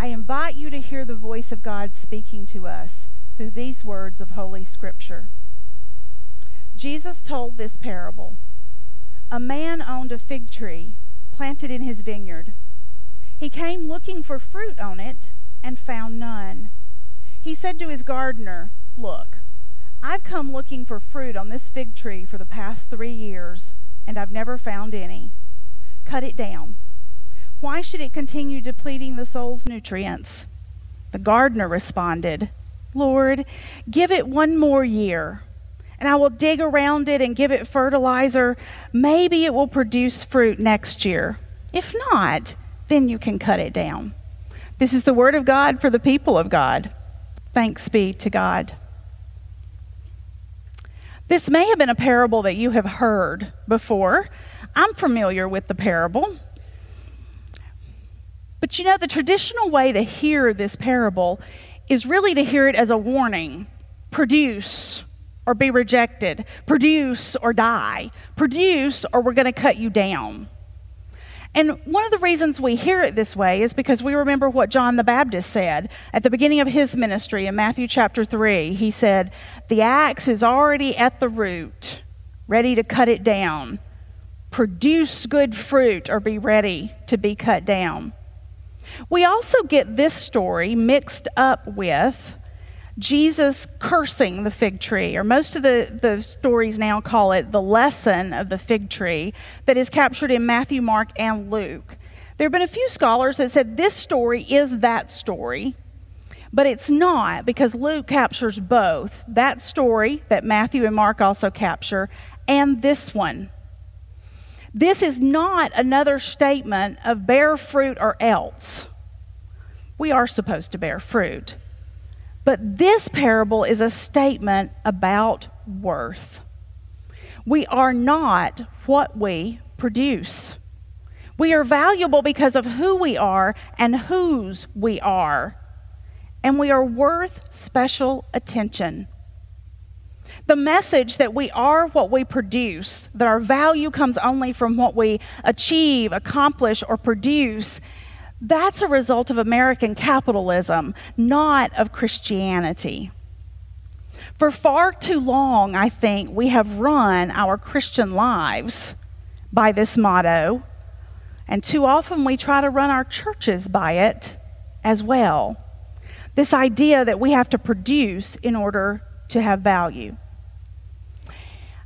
I invite you to hear the voice of God speaking to us through these words of Holy Scripture. Jesus told this parable A man owned a fig tree planted in his vineyard. He came looking for fruit on it and found none. He said to his gardener, Look, I've come looking for fruit on this fig tree for the past three years, and I've never found any. Cut it down. Why should it continue depleting the soil's nutrients? The gardener responded, Lord, give it one more year, and I will dig around it and give it fertilizer. Maybe it will produce fruit next year. If not, then you can cut it down. This is the word of God for the people of God. Thanks be to God. This may have been a parable that you have heard before. I'm familiar with the parable. But you know, the traditional way to hear this parable is really to hear it as a warning produce or be rejected, produce or die, produce or we're going to cut you down. And one of the reasons we hear it this way is because we remember what John the Baptist said at the beginning of his ministry in Matthew chapter 3. He said, The axe is already at the root, ready to cut it down. Produce good fruit or be ready to be cut down. We also get this story mixed up with Jesus cursing the fig tree, or most of the, the stories now call it the lesson of the fig tree that is captured in Matthew, Mark, and Luke. There have been a few scholars that said this story is that story, but it's not because Luke captures both that story that Matthew and Mark also capture and this one. This is not another statement of bear fruit or else. We are supposed to bear fruit. But this parable is a statement about worth. We are not what we produce. We are valuable because of who we are and whose we are. And we are worth special attention. The message that we are what we produce, that our value comes only from what we achieve, accomplish, or produce, that's a result of American capitalism, not of Christianity. For far too long, I think, we have run our Christian lives by this motto, and too often we try to run our churches by it as well. This idea that we have to produce in order to have value.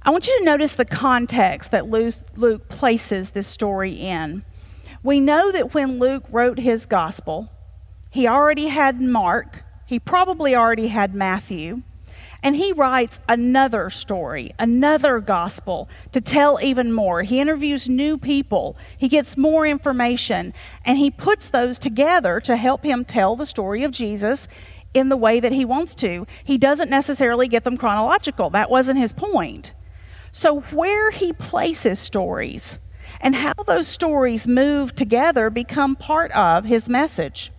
I want you to notice the context that Luke places this story in. We know that when Luke wrote his gospel, he already had Mark, he probably already had Matthew, and he writes another story, another gospel to tell even more. He interviews new people, he gets more information, and he puts those together to help him tell the story of Jesus in the way that he wants to. He doesn't necessarily get them chronological, that wasn't his point. So, where he places stories, and how those stories move together become part of his message.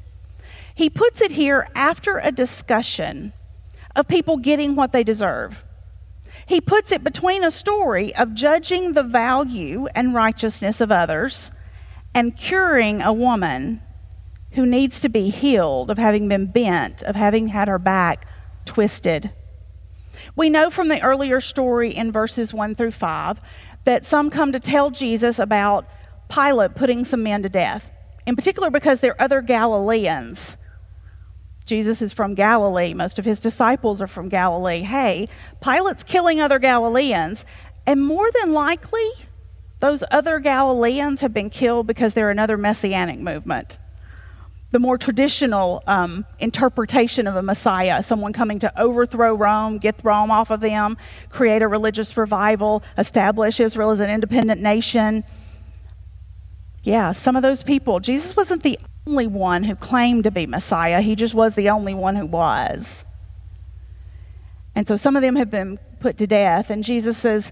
He puts it here after a discussion of people getting what they deserve. He puts it between a story of judging the value and righteousness of others and curing a woman who needs to be healed of having been bent, of having had her back twisted. We know from the earlier story in verses 1 through 5 that some come to tell Jesus about Pilate putting some men to death, in particular because they're other Galileans. Jesus is from Galilee. Most of his disciples are from Galilee. Hey, Pilate's killing other Galileans, and more than likely, those other Galileans have been killed because they're another messianic movement the more traditional um, interpretation of a Messiah, someone coming to overthrow Rome, get Rome off of them, create a religious revival, establish Israel as an independent nation. Yeah, some of those people. Jesus wasn't the only one who claimed to be Messiah, he just was the only one who was. And so some of them have been put to death, and Jesus says,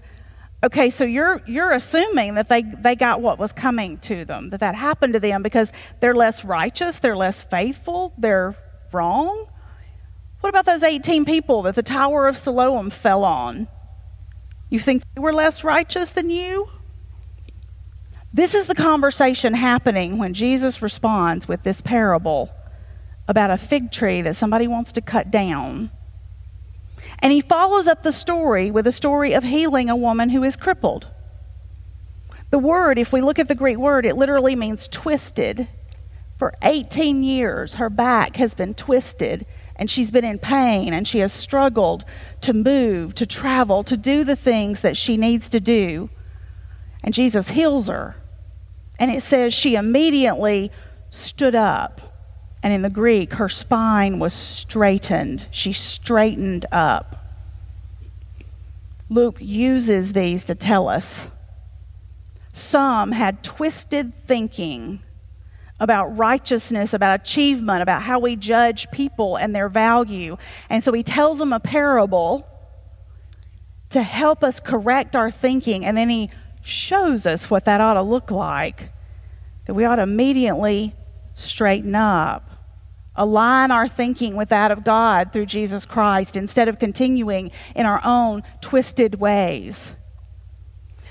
Okay, so you're you're assuming that they they got what was coming to them, that that happened to them because they're less righteous, they're less faithful, they're wrong. What about those 18 people that the Tower of Siloam fell on? You think they were less righteous than you? This is the conversation happening when Jesus responds with this parable about a fig tree that somebody wants to cut down. And he follows up the story with a story of healing a woman who is crippled. The word, if we look at the Greek word, it literally means twisted. For 18 years, her back has been twisted and she's been in pain and she has struggled to move, to travel, to do the things that she needs to do. And Jesus heals her. And it says she immediately stood up. And in the Greek, her spine was straightened. She straightened up. Luke uses these to tell us. Some had twisted thinking about righteousness, about achievement, about how we judge people and their value. And so he tells them a parable to help us correct our thinking. And then he shows us what that ought to look like. That we ought to immediately straighten up, align our thinking with that of God through Jesus Christ instead of continuing in our own twisted ways.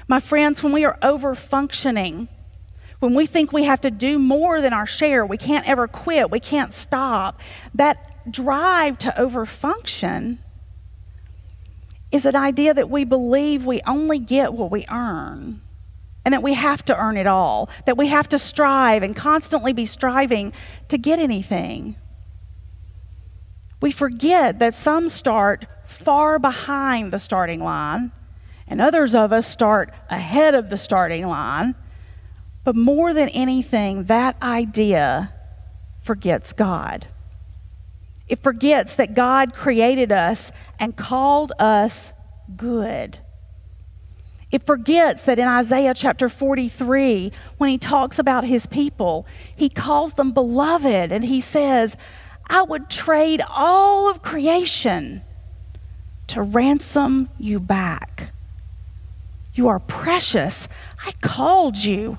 My friends, when we are over functioning, when we think we have to do more than our share, we can't ever quit, we can't stop, that drive to over function is an idea that we believe we only get what we earn and that we have to earn it all, that we have to strive and constantly be striving to get anything. We forget that some start far behind the starting line, and others of us start ahead of the starting line. But more than anything, that idea forgets God. It forgets that God created us and called us good. It forgets that in Isaiah chapter 43, when he talks about his people, he calls them beloved and he says, I would trade all of creation to ransom you back. You are precious. I called you.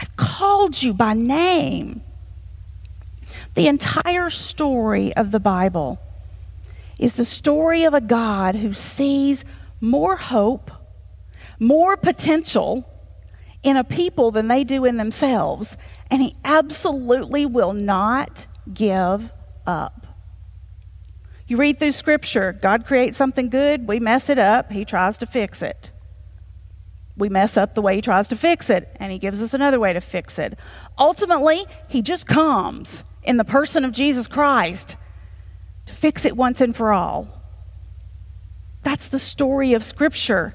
I've called you by name. The entire story of the Bible is the story of a God who sees more hope, more potential in a people than they do in themselves, and he absolutely will not give up. You read through Scripture, God creates something good, we mess it up, He tries to fix it. We mess up the way He tries to fix it, and He gives us another way to fix it. Ultimately, He just comes in the person of Jesus Christ to fix it once and for all. That's the story of Scripture.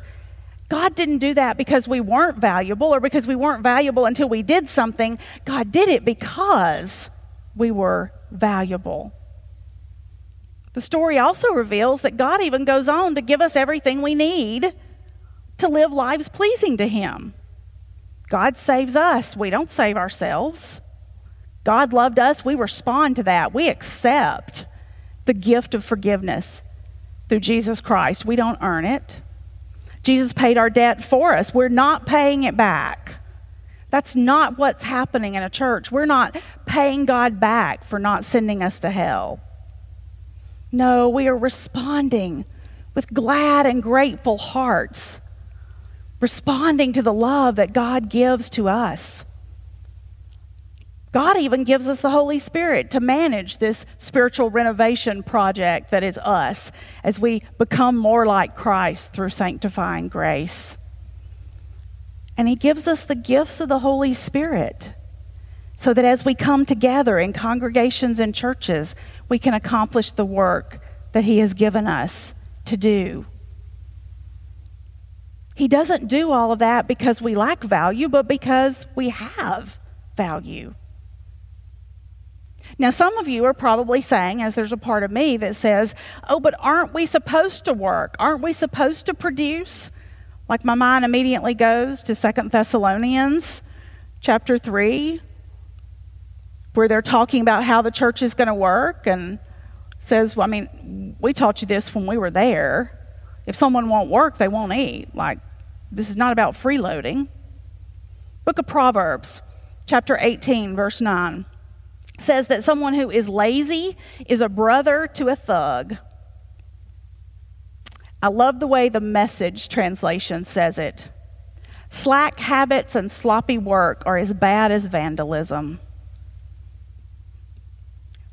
God didn't do that because we weren't valuable or because we weren't valuable until we did something. God did it because we were valuable. The story also reveals that God even goes on to give us everything we need to live lives pleasing to Him. God saves us, we don't save ourselves. God loved us, we respond to that. We accept the gift of forgiveness through Jesus Christ. We don't earn it. Jesus paid our debt for us. We're not paying it back. That's not what's happening in a church. We're not paying God back for not sending us to hell. No, we are responding with glad and grateful hearts, responding to the love that God gives to us. God even gives us the Holy Spirit to manage this spiritual renovation project that is us as we become more like Christ through sanctifying grace. And He gives us the gifts of the Holy Spirit so that as we come together in congregations and churches, we can accomplish the work that He has given us to do. He doesn't do all of that because we lack value, but because we have value. Now, some of you are probably saying, as there's a part of me that says, oh, but aren't we supposed to work? Aren't we supposed to produce? Like my mind immediately goes to Second Thessalonians chapter 3, where they're talking about how the church is going to work and says, well, I mean, we taught you this when we were there. If someone won't work, they won't eat. Like, this is not about freeloading. Book of Proverbs, chapter 18, verse 9 says that someone who is lazy is a brother to a thug. I love the way the message translation says it. Slack habits and sloppy work are as bad as vandalism.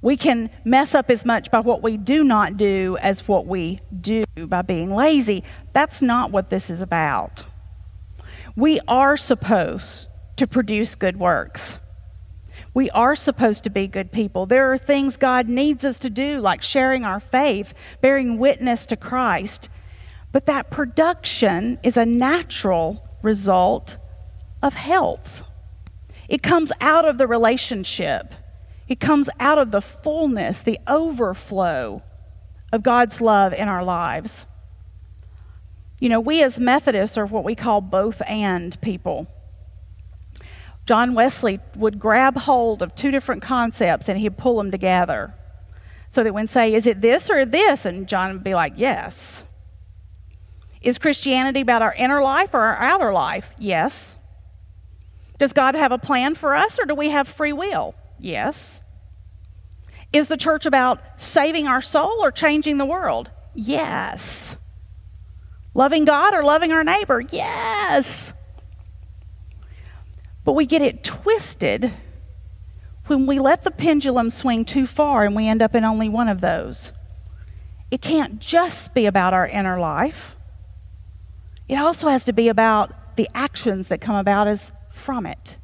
We can mess up as much by what we do not do as what we do by being lazy. That's not what this is about. We are supposed to produce good works. We are supposed to be good people. There are things God needs us to do, like sharing our faith, bearing witness to Christ. But that production is a natural result of health. It comes out of the relationship, it comes out of the fullness, the overflow of God's love in our lives. You know, we as Methodists are what we call both and people. John Wesley would grab hold of two different concepts and he'd pull them together. So that when say, is it this or this? And John would be like, yes. Is Christianity about our inner life or our outer life? Yes. Does God have a plan for us or do we have free will? Yes. Is the church about saving our soul or changing the world? Yes. Loving God or loving our neighbor? Yes. But we get it twisted when we let the pendulum swing too far and we end up in only one of those. It can't just be about our inner life, it also has to be about the actions that come about as from it.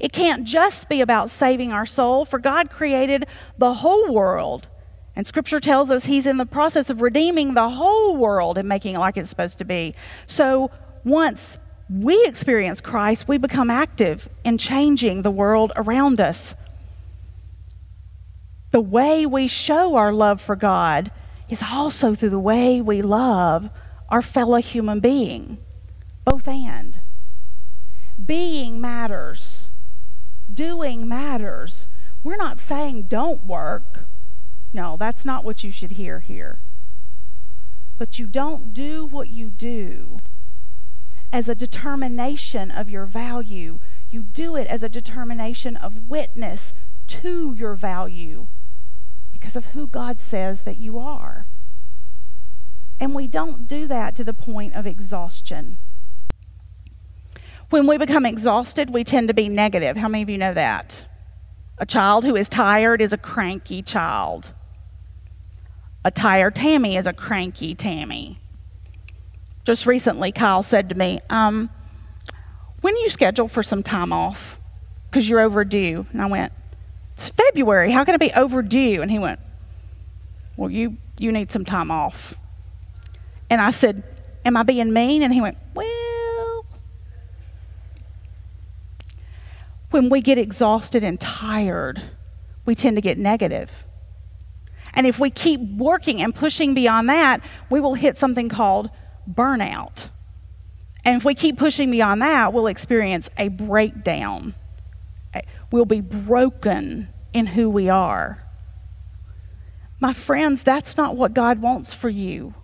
It can't just be about saving our soul, for God created the whole world. And Scripture tells us He's in the process of redeeming the whole world and making it like it's supposed to be. So once we experience Christ, we become active in changing the world around us. The way we show our love for God is also through the way we love our fellow human being. Both and. Being matters, doing matters. We're not saying don't work. No, that's not what you should hear here. But you don't do what you do as a determination of your value. You do it as a determination of witness to your value because of who God says that you are. And we don't do that to the point of exhaustion. When we become exhausted, we tend to be negative. How many of you know that? A child who is tired is a cranky child. A tired Tammy is a cranky Tammy. Just recently, Kyle said to me, um, When you scheduled for some time off? Because you're overdue. And I went, It's February. How can it be overdue? And he went, Well, you, you need some time off. And I said, Am I being mean? And he went, Well, when we get exhausted and tired, we tend to get negative. And if we keep working and pushing beyond that, we will hit something called burnout. And if we keep pushing beyond that, we'll experience a breakdown. We'll be broken in who we are. My friends, that's not what God wants for you.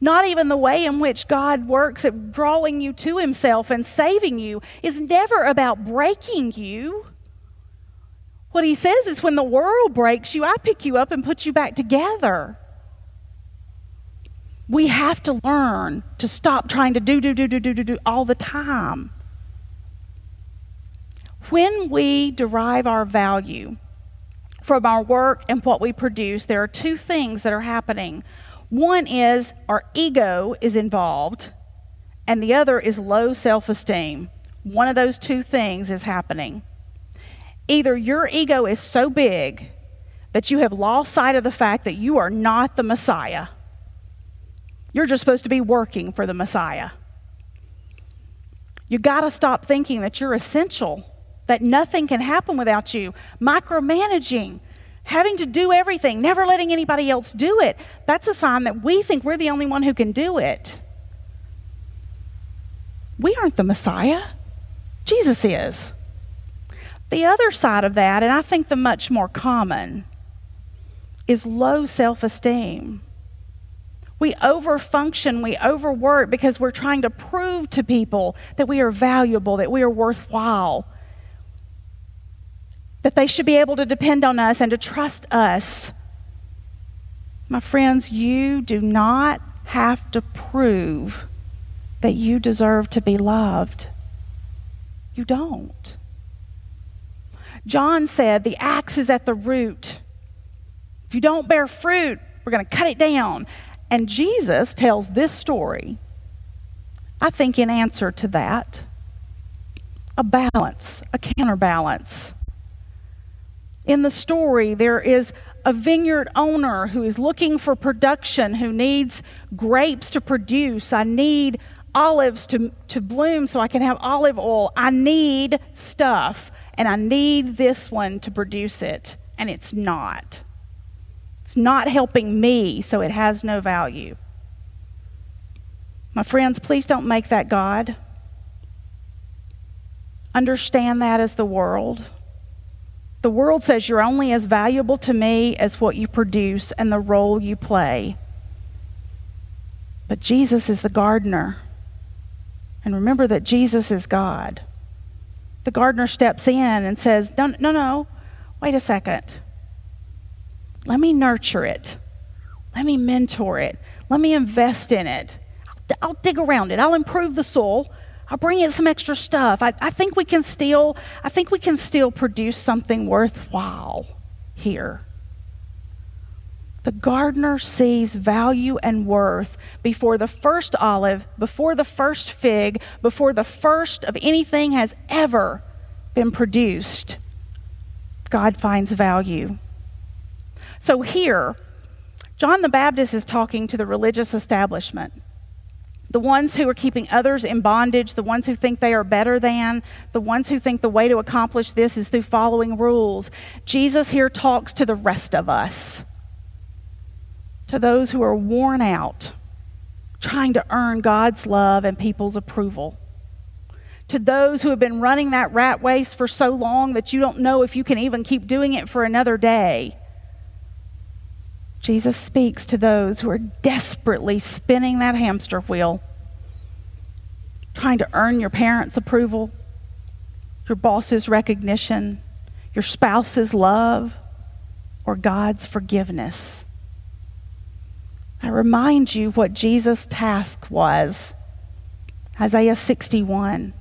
Not even the way in which God works at drawing you to Himself and saving you is never about breaking you. What He says is when the world breaks you, I pick you up and put you back together. We have to learn to stop trying to do, do, do, do, do, do, do all the time. When we derive our value from our work and what we produce, there are two things that are happening. One is our ego is involved, and the other is low self esteem. One of those two things is happening. Either your ego is so big that you have lost sight of the fact that you are not the Messiah you're just supposed to be working for the Messiah. You got to stop thinking that you're essential, that nothing can happen without you. Micromanaging, having to do everything, never letting anybody else do it. That's a sign that we think we're the only one who can do it. We aren't the Messiah, Jesus is. The other side of that, and I think the much more common, is low self esteem. We overfunction, we overwork because we're trying to prove to people that we are valuable, that we are worthwhile, that they should be able to depend on us and to trust us. My friends, you do not have to prove that you deserve to be loved. You don't. John said, The axe is at the root. If you don't bear fruit, we're going to cut it down. And Jesus tells this story, I think, in answer to that a balance, a counterbalance. In the story, there is a vineyard owner who is looking for production, who needs grapes to produce. I need olives to, to bloom so I can have olive oil. I need stuff, and I need this one to produce it, and it's not. It's not helping me, so it has no value. My friends, please don't make that God. Understand that as the world. The world says you're only as valuable to me as what you produce and the role you play. But Jesus is the gardener. And remember that Jesus is God. The gardener steps in and says, No, no, no, wait a second. Let me nurture it. Let me mentor it. Let me invest in it. I'll, I'll dig around it. I'll improve the soil. I'll bring in some extra stuff. I, I think we can still I think we can still produce something worthwhile here. The gardener sees value and worth before the first olive, before the first fig, before the first of anything has ever been produced. God finds value. So here, John the Baptist is talking to the religious establishment the ones who are keeping others in bondage, the ones who think they are better than, the ones who think the way to accomplish this is through following rules. Jesus here talks to the rest of us, to those who are worn out, trying to earn God's love and people's approval. To those who have been running that rat race for so long that you don't know if you can even keep doing it for another day. Jesus speaks to those who are desperately spinning that hamster wheel, trying to earn your parents' approval, your boss's recognition, your spouse's love, or God's forgiveness. I remind you what Jesus' task was. Isaiah 61.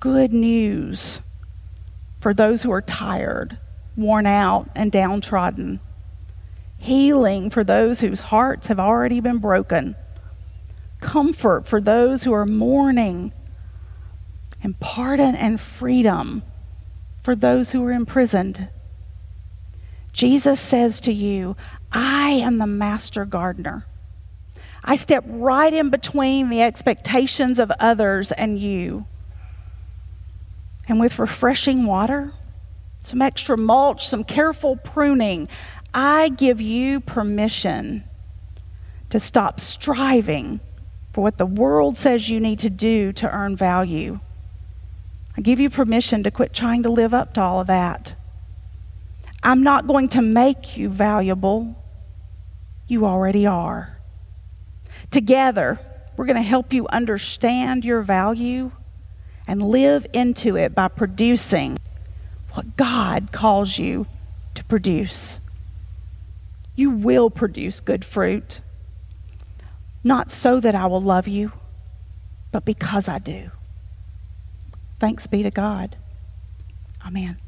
Good news for those who are tired, worn out, and downtrodden healing for those whose hearts have already been broken, comfort for those who are mourning, and pardon and freedom for those who are imprisoned. Jesus says to you, I am the master gardener. I step right in between the expectations of others and you. And with refreshing water, some extra mulch, some careful pruning, I give you permission to stop striving for what the world says you need to do to earn value. I give you permission to quit trying to live up to all of that. I'm not going to make you valuable. You already are. Together, we're going to help you understand your value and live into it by producing what God calls you to produce you will produce good fruit. Not so that I will love you, but because I do. Thanks be to God. Amen.